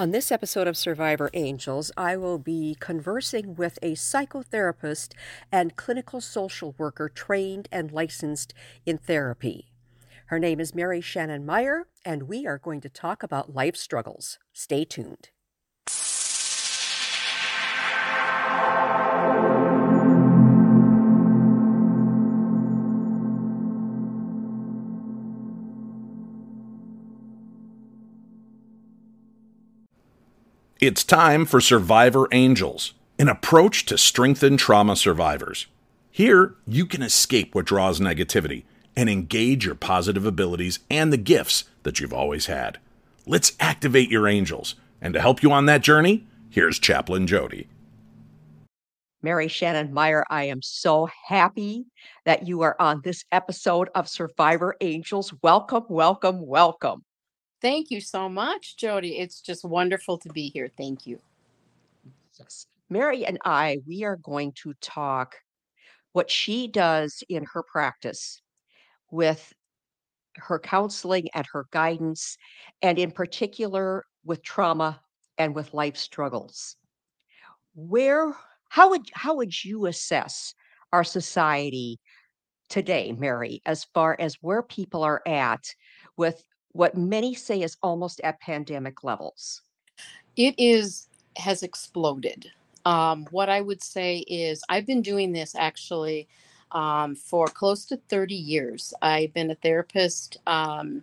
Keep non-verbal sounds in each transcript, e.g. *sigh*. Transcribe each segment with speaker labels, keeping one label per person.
Speaker 1: On this episode of Survivor Angels, I will be conversing with a psychotherapist and clinical social worker trained and licensed in therapy. Her name is Mary Shannon Myer, and we are going to talk about life struggles. Stay tuned.
Speaker 2: It's time for Survivor Angels, an approach to strengthen trauma survivors. Here, you can escape what draws negativity and engage your positive abilities and the gifts that you've always had. Let's activate your angels. And to help you on that journey, here's Chaplain Jodi.
Speaker 1: Mary Shannon Myer, I am so happy that you are on this episode of Survivor Angels. Welcome, welcome, welcome.
Speaker 3: Thank you so much, Jodi. It's just wonderful to be here. Thank you.
Speaker 1: Yes. Mary and I, we are going to talk what she does in her practice with her counseling and her guidance, and in particular with trauma and with life struggles. Where, how would how would you assess our society today, Mary, as far as where people are at with what many say is almost at pandemic levels.
Speaker 3: It is has exploded. Um, what I would say is I've been doing this actually um, for close to 30 years. I've been a therapist um,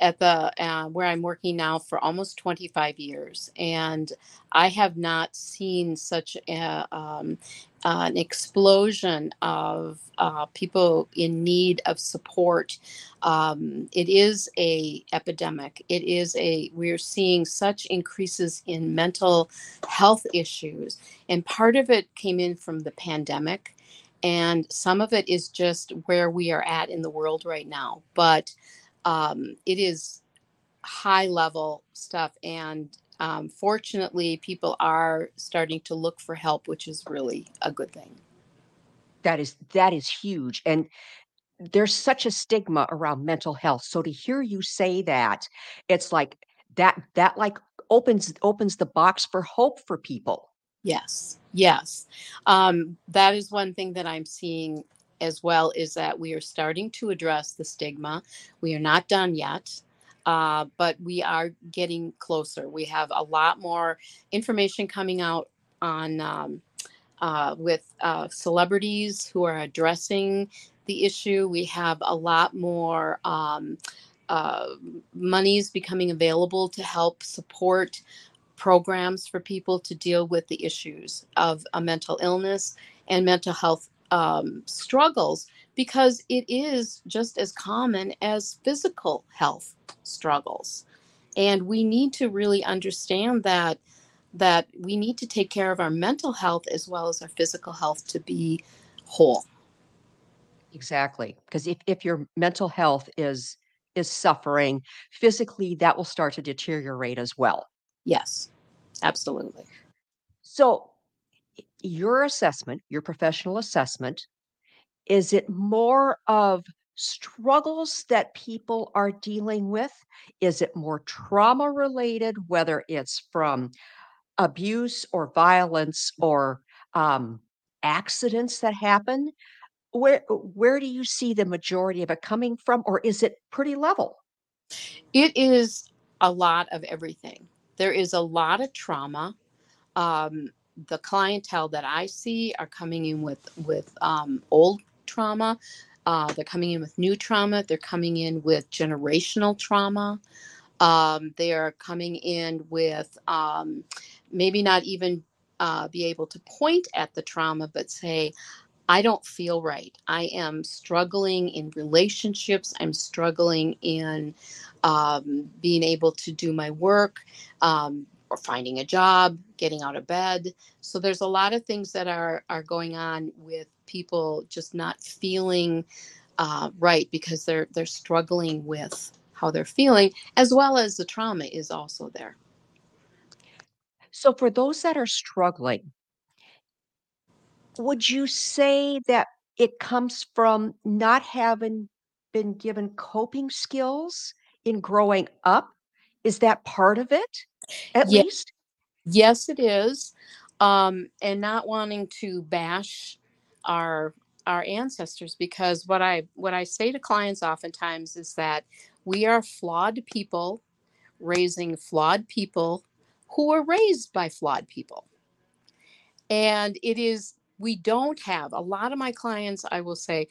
Speaker 3: at the uh, where I'm working now for almost 25 years, and I have not seen such a, um, uh, an explosion of uh, people in need of support. Um, it is a epidemic. It is a we're seeing such increases in mental health issues, and part of it came in from the pandemic. And some of it is just where we are at in the world right now. But um, it is high level stuff. And um, fortunately people are starting to look for help which is really a good thing.
Speaker 1: That is that is huge. And there's such a stigma around mental health. So to hear you say that it's like that that like opens opens the box for hope for people.
Speaker 3: Yes yes. Um, that is one thing that i'm seeing as well is that we are starting to address the stigma. We are not done yet. Uh, but we are getting closer. We have a lot more information coming out on um, uh, with uh, celebrities who are addressing the issue. We have a lot more um, uh, monies becoming available to help support programs for people to deal with the issues of a mental illness and mental health um, struggles because it is just as common as physical health struggles. And we need to really understand that that we need to take care of our mental health as well as our physical health to be whole.
Speaker 1: Exactly because if, if your mental health is is suffering physically that will start to deteriorate as well.
Speaker 3: Yes absolutely.
Speaker 1: So your assessment, your professional assessment, is it more of struggles that people are dealing with? Is it more trauma related, whether it's from abuse or violence or um, accidents that happen? Where where do you see the majority of it coming from, or is it pretty level?
Speaker 3: It is a lot of everything. There is a lot of trauma. Um, the clientele that I see are coming in with with um, old trauma. Uh, they're coming in with new trauma. They're coming in with generational trauma. Um, they are coming in with um, maybe not even uh, be able to point at the trauma, but say, I don't feel right. I am struggling in relationships. I'm struggling in um, being able to do my work, um, or finding a job, getting out of bed. So there's a lot of things that are are going on with people just not feeling uh, right because they're they're struggling with how they're feeling, as well as the trauma is also there.
Speaker 1: So for those that are struggling, would you say that it comes from not having been given coping skills in growing up? Is that part of it? At
Speaker 3: Yeah.
Speaker 1: least?
Speaker 3: Yes, it is. Um, and not wanting to bash our our ancestors because what I what I say to clients oftentimes is that we are flawed people raising flawed people who were raised by flawed people. And it is we don't have a lot of my clients I will say,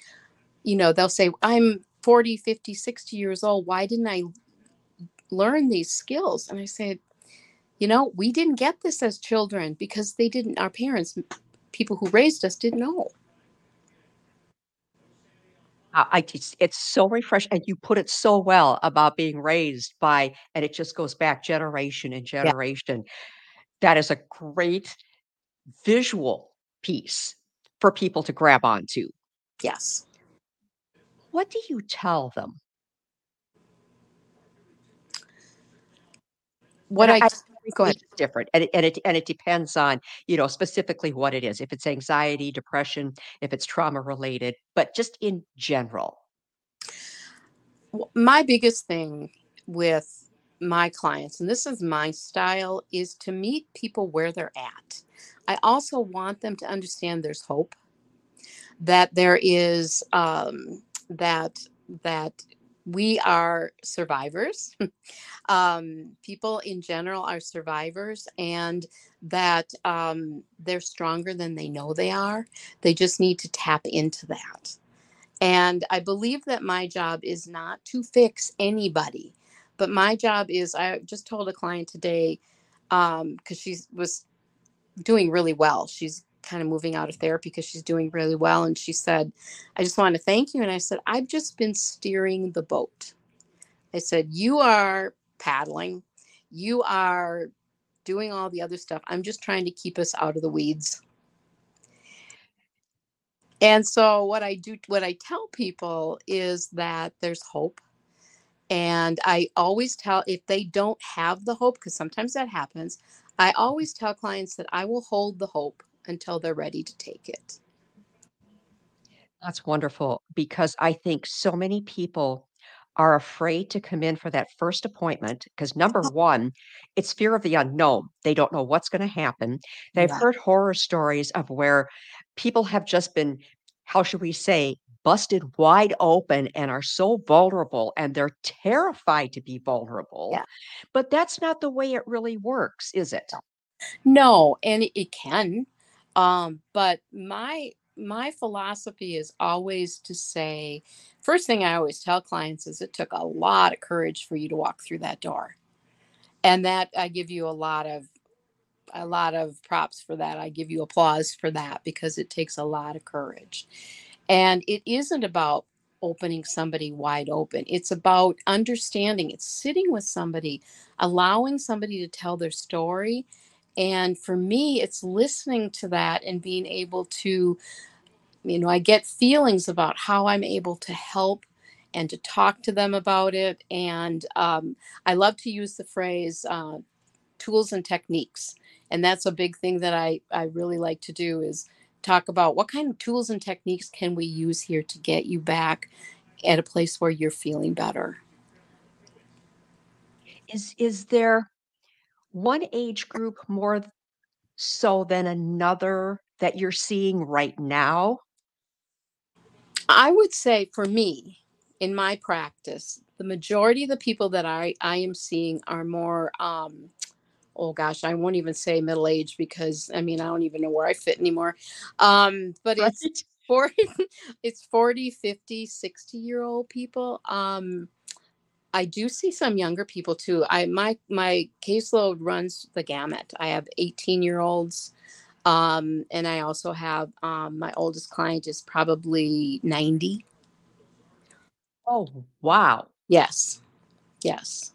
Speaker 3: you know, they'll say I'm 40, 50, 60 years old. Why didn't I learn these skills? And I said, you know, we didn't get this as children because they didn't, our parents, people who raised us, didn't know.
Speaker 1: I teach it's so refreshing, and you put it so well about being raised by and it just goes back generation and
Speaker 3: Yeah.
Speaker 1: generation. That is a great visual piece for people to grab onto.
Speaker 3: Yes.
Speaker 1: What do you tell them?
Speaker 3: What I,
Speaker 1: I
Speaker 3: ahead.
Speaker 1: Is different, and it and it and it depends on, you know, specifically what it is, if it's anxiety, depression, if it's trauma related, but just in general.
Speaker 3: My biggest thing with my clients, and this is my style, is to meet people where they're at. I also want them to understand there's hope, that there is um, that that we are survivors. *laughs* um, people in general are survivors, and that um, they're stronger than they know they are. They just need to tap into that. And I believe that my job is not to fix anybody, but my job is I just told a client today because she was doing really well. She's kind of moving out of therapy because she's doing really well. And she said, I just want to thank you. And I said, I've just been steering the boat. I said, You are paddling, you are doing all the other stuff. I'm just trying to keep us out of the weeds. And so what I do what I tell people is that there's hope. And I always tell if they don't have the hope because sometimes that happens, I always tell clients that I will hold the hope until they're ready to take it.
Speaker 1: That's wonderful because I think so many people are afraid to come in for that first appointment because number uh-huh. one, it's fear of the unknown. They don't know what's going to happen. They've
Speaker 3: Yeah.
Speaker 1: heard horror stories of where people have just been, how should we say, busted wide open and are so vulnerable and they're terrified to be vulnerable.
Speaker 3: Yeah.
Speaker 1: But that's not the way it really works, is it?
Speaker 3: No, and it, it can. Um, but my my philosophy is always to say, first thing I always tell clients is it took a lot of courage for you to walk through that door. And that I give you a lot of a lot of props for that. I give you applause for that because it takes a lot of courage. And it isn't about opening somebody wide open. It's about understanding. It's sitting with somebody, allowing somebody to tell their story. And for me, it's listening to that and being able to, you know, I get feelings about how I'm able to help and to talk to them about it. And um, I love to use the phrase uh, tools and techniques. And that's a big thing that I, I really like to do is talk about what kind of tools and techniques can we use here to get you back at a place where you're feeling better.
Speaker 1: Is is there one age group more so than another that you're seeing right now?
Speaker 3: I would say for me, in my practice, the majority of the people that I, I am seeing are more um, oh gosh, I won't even say middle age because I mean I don't even know where I fit anymore. Um, but it's
Speaker 1: Right?
Speaker 3: 40 *laughs* it's 40 50 60 year old people um i do see some younger people too i my my caseload runs the gamut i have 18 year olds um and i also have um my oldest client is probably 90
Speaker 1: Oh, wow.
Speaker 3: yes yes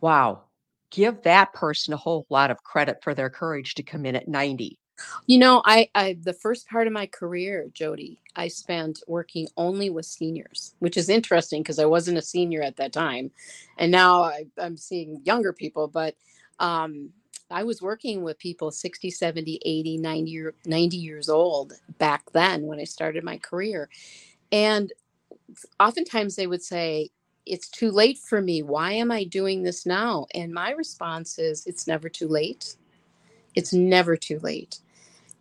Speaker 1: Wow. Give that person a whole lot of credit for their courage to come in at 90.
Speaker 3: You know i i the first part of my career jodi i spent working only with seniors which is interesting because i wasn't a senior at that time and now I, i'm seeing younger people but um i was working with people 60 70 80 90 year, 90 years old back then when i started my career and oftentimes they would say it's too late for me. Why am I doing this now? And my response is, it's never too late. It's never too late.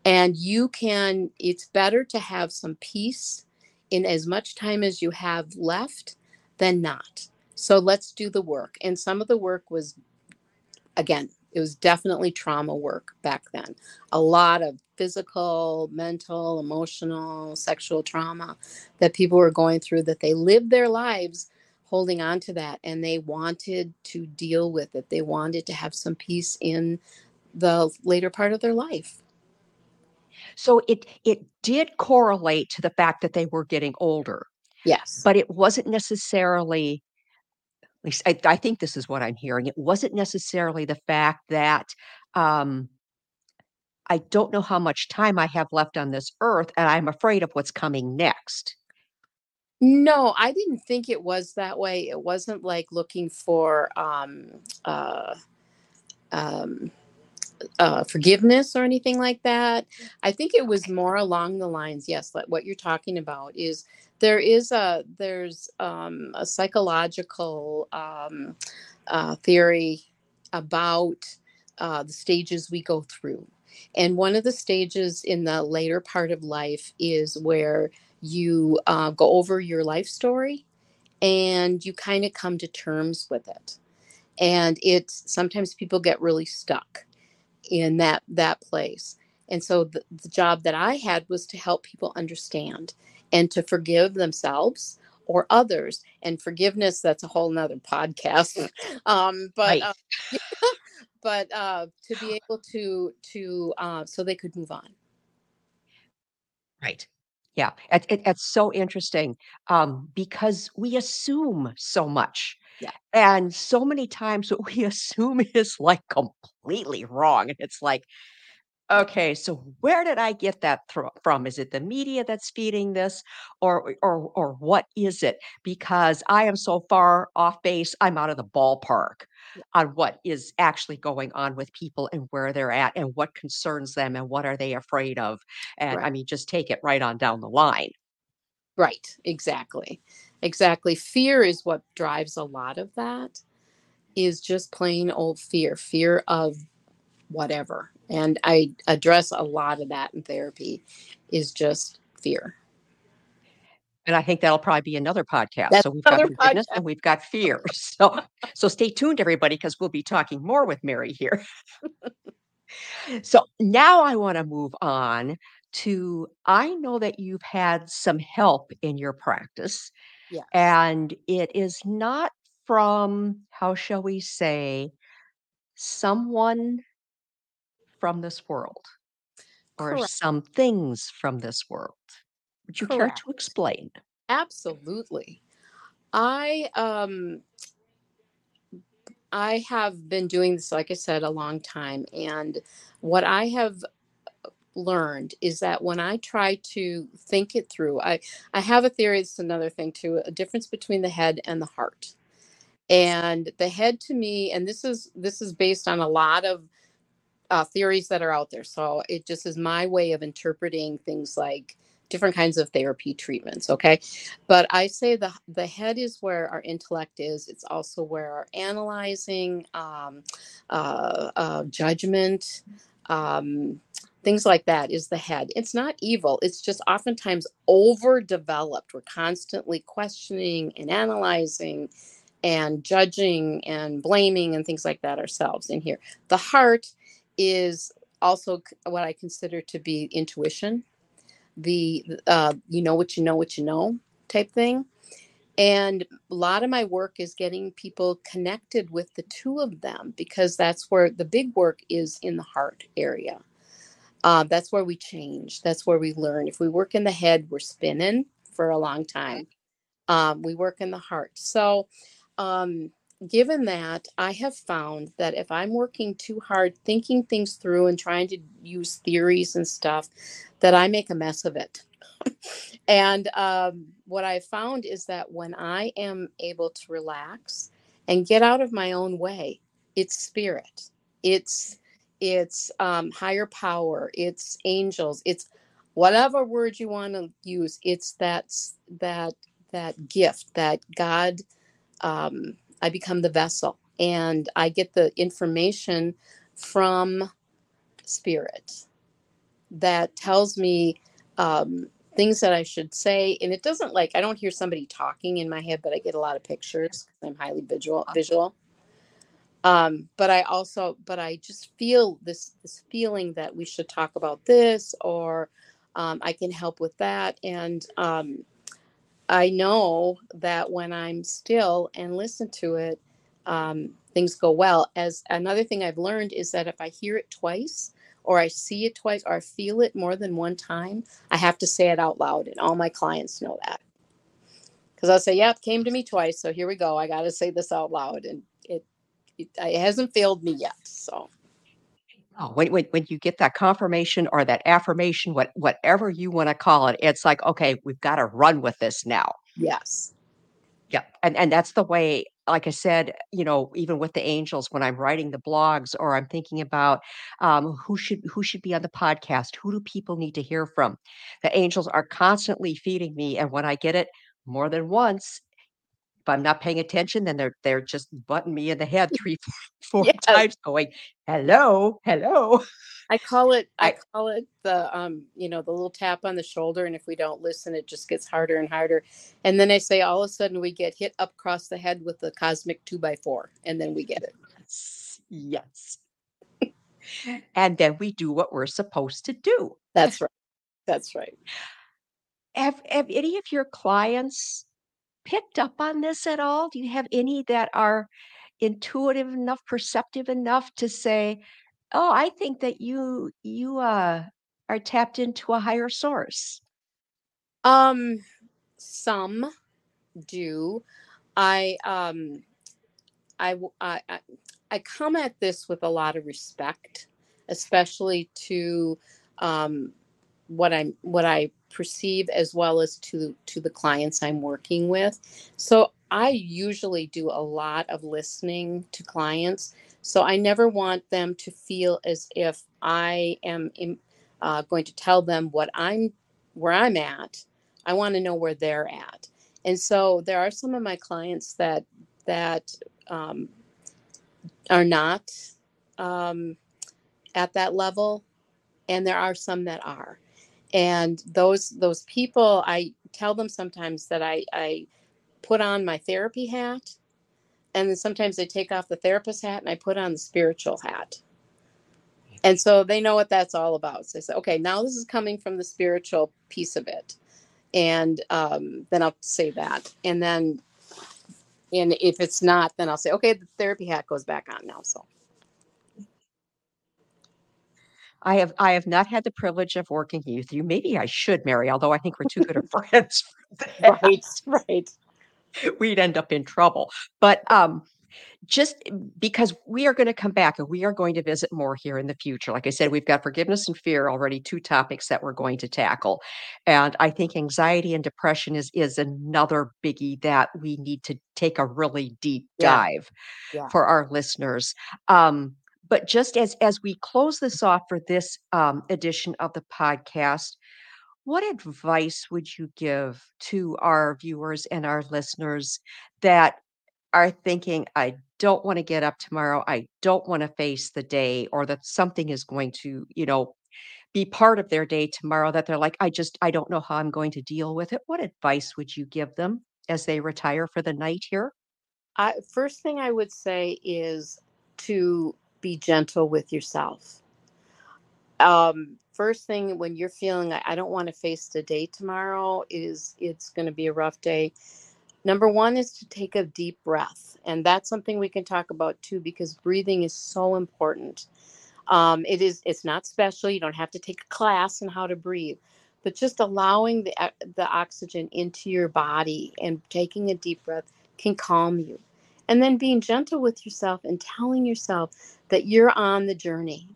Speaker 3: And you can, it's better to have some peace in as much time as you have left than not. So let's do the work. And some of the work was, again, it was definitely trauma work back then. A lot of physical, mental, emotional, sexual trauma that people were going through that they lived their lives holding on to that and they wanted to deal with it. They wanted to have some peace in the later part of their life.
Speaker 1: So it it did correlate to the fact that they were getting older,
Speaker 3: Yes.
Speaker 1: but it wasn't necessarily at least I, I think this is what I'm hearing. It wasn't necessarily the fact that um, I don't know how much time I have left on this earth, and I'm afraid of what's coming next.
Speaker 3: No, I didn't think it was that way. It wasn't like looking for um, uh, um, uh, forgiveness or anything like that. I think it was more along the lines, yes, like what you're talking about is there is a there's um, a psychological um, uh, theory about uh, the stages we go through. And one of the stages in the later part of life is where you uh, go over your life story and you kind of come to terms with it. And it's sometimes people get really stuck in that that place. And so the, the job that I had was to help people understand and to forgive themselves or others. And forgiveness, that's a whole nother podcast. *laughs* Um, but
Speaker 1: Right.
Speaker 3: uh, *laughs* but uh, to be *sighs* able to to uh, so they could move on.
Speaker 1: Right. Yeah. It, it, it's so interesting um, because we assume so much.
Speaker 3: Yeah.
Speaker 1: And so many times what we *laughs* assume is like completely wrong. And it's like, okay, so where did I get that thro- from? Is it the media that's feeding this or, or, or what is it? Because I am so far off base, I'm out of the ballpark
Speaker 3: Yeah.
Speaker 1: on what is actually going on with people and where they're at and what concerns them and what are they afraid of. And I mean, just take it right on down the line.
Speaker 3: Right. Exactly. Exactly. Fear is what drives a lot of that. Is just plain old fear, fear of whatever. And I address a lot of that in therapy. Is just fear.
Speaker 1: And I think that'll probably be another podcast.
Speaker 3: That's
Speaker 1: So we've got forgiveness
Speaker 3: podcast.
Speaker 1: and we've got fear. *laughs* So so stay tuned, everybody, because we'll be talking more with Mary here. *laughs* So now I want to move on to I know that you've had some help in your practice,
Speaker 3: Yes.
Speaker 1: and it is not from, how shall we say, someone from this world or
Speaker 3: Correct.
Speaker 1: some things from this world. Would you care to explain?
Speaker 3: Absolutely. I um I have been doing this, like I said, a long time. And what I have learned is that when I try to think it through, I, I have a theory, it's another thing too, a difference between the head and the heart. And the head to me, and this is this is based on a lot of uh, theories that are out there. So it just is my way of interpreting things like different kinds of therapy treatments. Okay, but I say the the head is where our intellect is. It's also where our analyzing, um, uh, uh, judgment, um, things like that is the head. It's not evil. It's just oftentimes overdeveloped. We're constantly questioning and analyzing and judging and blaming and things like that ourselves in here. The heart is also what I consider to be intuition, the uh, you know what you know what you know type thing. And a lot of my work is getting people connected with the two of them because that's where the big work is in the heart area. Uh, that's where we change. That's where we learn. If we work in the head, we're spinning for a long time. Um, we work in the heart. So, um, given that, I have found that if I'm working too hard, thinking things through and trying to use theories and stuff, that I make a mess of it. *laughs* and um, what I found is that when I am able to relax and get out of my own way, it's spirit, it's it's um, higher power, it's angels, it's whatever word you want to use. It's that that that gift that God um, I become the vessel and I get the information from spirit that tells me um, things that I should say. And it doesn't like I don't hear somebody talking in my head, but I get a lot of pictures. I'm highly visual visual. Um, but I also but I just feel this this feeling that we should talk about this or um, I can help with that. And um, I know that when I'm still and listen to it, um, things go well. As another thing I've learned is that if I hear it twice, or I see it twice, or I feel it more than one time, I have to say it out loud, and all my clients know that. Because I'll say, "Yeah, it came to me twice, so here we go. I got to say this out loud," and it, hasn't failed me yet. So
Speaker 1: Oh, when when when you get that confirmation or that affirmation, what whatever you wanna call it, it's like, "Okay, we've gotta run with this now."
Speaker 3: yes,
Speaker 1: Yeah, and and that's the way like I said, you know, even with the angels, when I'm writing the blogs or I'm thinking about, um, who should who should be on the podcast, who do people need to hear from? The angels are constantly feeding me, and when I get it more than once, I'm not paying attention, then they're they're just butting me in the head *laughs* 3, *laughs* 4
Speaker 3: yes.
Speaker 1: times going, "Hello, hello."
Speaker 3: I call it I
Speaker 1: I
Speaker 3: call it the um you know the little tap on the shoulder and if we don't listen it just gets harder and harder and then I say all of a sudden we get hit up across the head with the cosmic two by four and then we get it.
Speaker 1: yes, yes. And then we do what we're supposed to do.
Speaker 3: That's right. That's right.
Speaker 1: Have have any of your clients picked up on this at all? Do you have any that are intuitive enough, perceptive enough to say, "Oh, I think that you you, uh, are tapped into a higher source."
Speaker 3: Um some do. I um I I I come at this with a lot of respect, especially to um what I'm what I perceive as well as to to the clients I'm working with. So I usually do a lot of listening to clients. So I never want them to feel as if I am uh, going to tell them what I'm where I'm at. I want to know where they're at. And so there are some of my clients that that um, are not um, at that level, and there are some that are and those those people i tell them sometimes that i i put on my therapy hat and then sometimes i take off the therapist hat and i put on the spiritual hat. And so they know what that's all about. So they say okay now this is coming from the spiritual piece of it. And um, then i'll say that. And then and if it's not then i'll say okay the therapy hat goes back on now so
Speaker 1: I have I have not had the privilege of working with you. Maybe I should, Mary, although I think we're too good of *laughs* friends
Speaker 3: right right
Speaker 1: We'd end up in trouble. But, um, just because we are gonna come back and we are going to visit more here in the future. Like I said, we've got forgiveness and fear already 2 topics that we're going to tackle. And I think anxiety and depression is is another biggie that we need to take a really deep
Speaker 3: yeah
Speaker 1: dive
Speaker 3: yeah
Speaker 1: for our listeners. Um, but just as as we close this off for this, um, edition of the podcast, what advice would you give to our viewers and our listeners that are thinking, "I don't wanna get up tomorrow. I don't wanna face the day," or that something is going to, you know, be part of their day tomorrow that they're like, "I just I don't know how I'm going to deal with it." What advice would you give them as they retire for the night here?
Speaker 3: I, first thing i would say is to be gentle with yourself. Um first thing when you're feeling i, don't want to face the day tomorrow is it's going to be a rough day. Number one is to take a deep breath and that's something we can talk about too because breathing is so important. Um, it is it's not special you don't have to take a class on how to breathe but just allowing the the oxygen into your body and taking a deep breath can calm you and then being gentle with yourself and telling yourself that you're on the journey.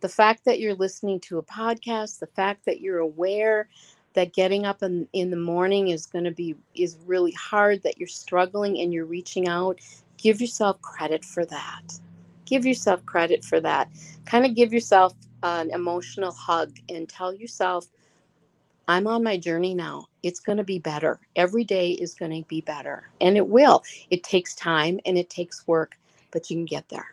Speaker 3: The fact that you're listening to a podcast the fact that you're aware that getting up in, in the morning is going to be is really hard that you're struggling and you're reaching out give yourself credit for that. Give yourself credit for that. Kind of give yourself an emotional hug and tell yourself I'm on my journey now. It's going to be better. Every day is going to be better. And it will. It takes time and it takes work, but you can get there.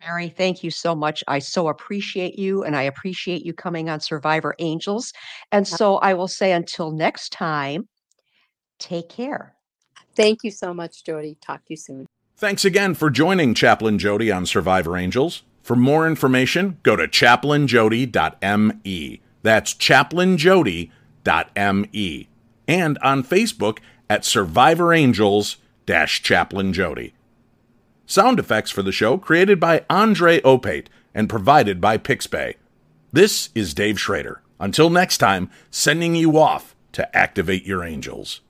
Speaker 1: Mary, thank you so much. I so appreciate you and I appreciate you coming on Survivor Angels. And so I will say until next time, take care.
Speaker 3: Thank you so much, Jodi. Talk to you soon.
Speaker 2: Thanks again for joining Chaplain Jodi on Survivor Angels. For more information, go to chaplainjodi.me. That's chaplainjodi.me. And on Facebook at Survivor Angels Chaplain Jodi. Sound effects for the show created by Andre Opate and provided by Pixabay. This is Dave Schrader. Until next time, sending you off to activate your angels.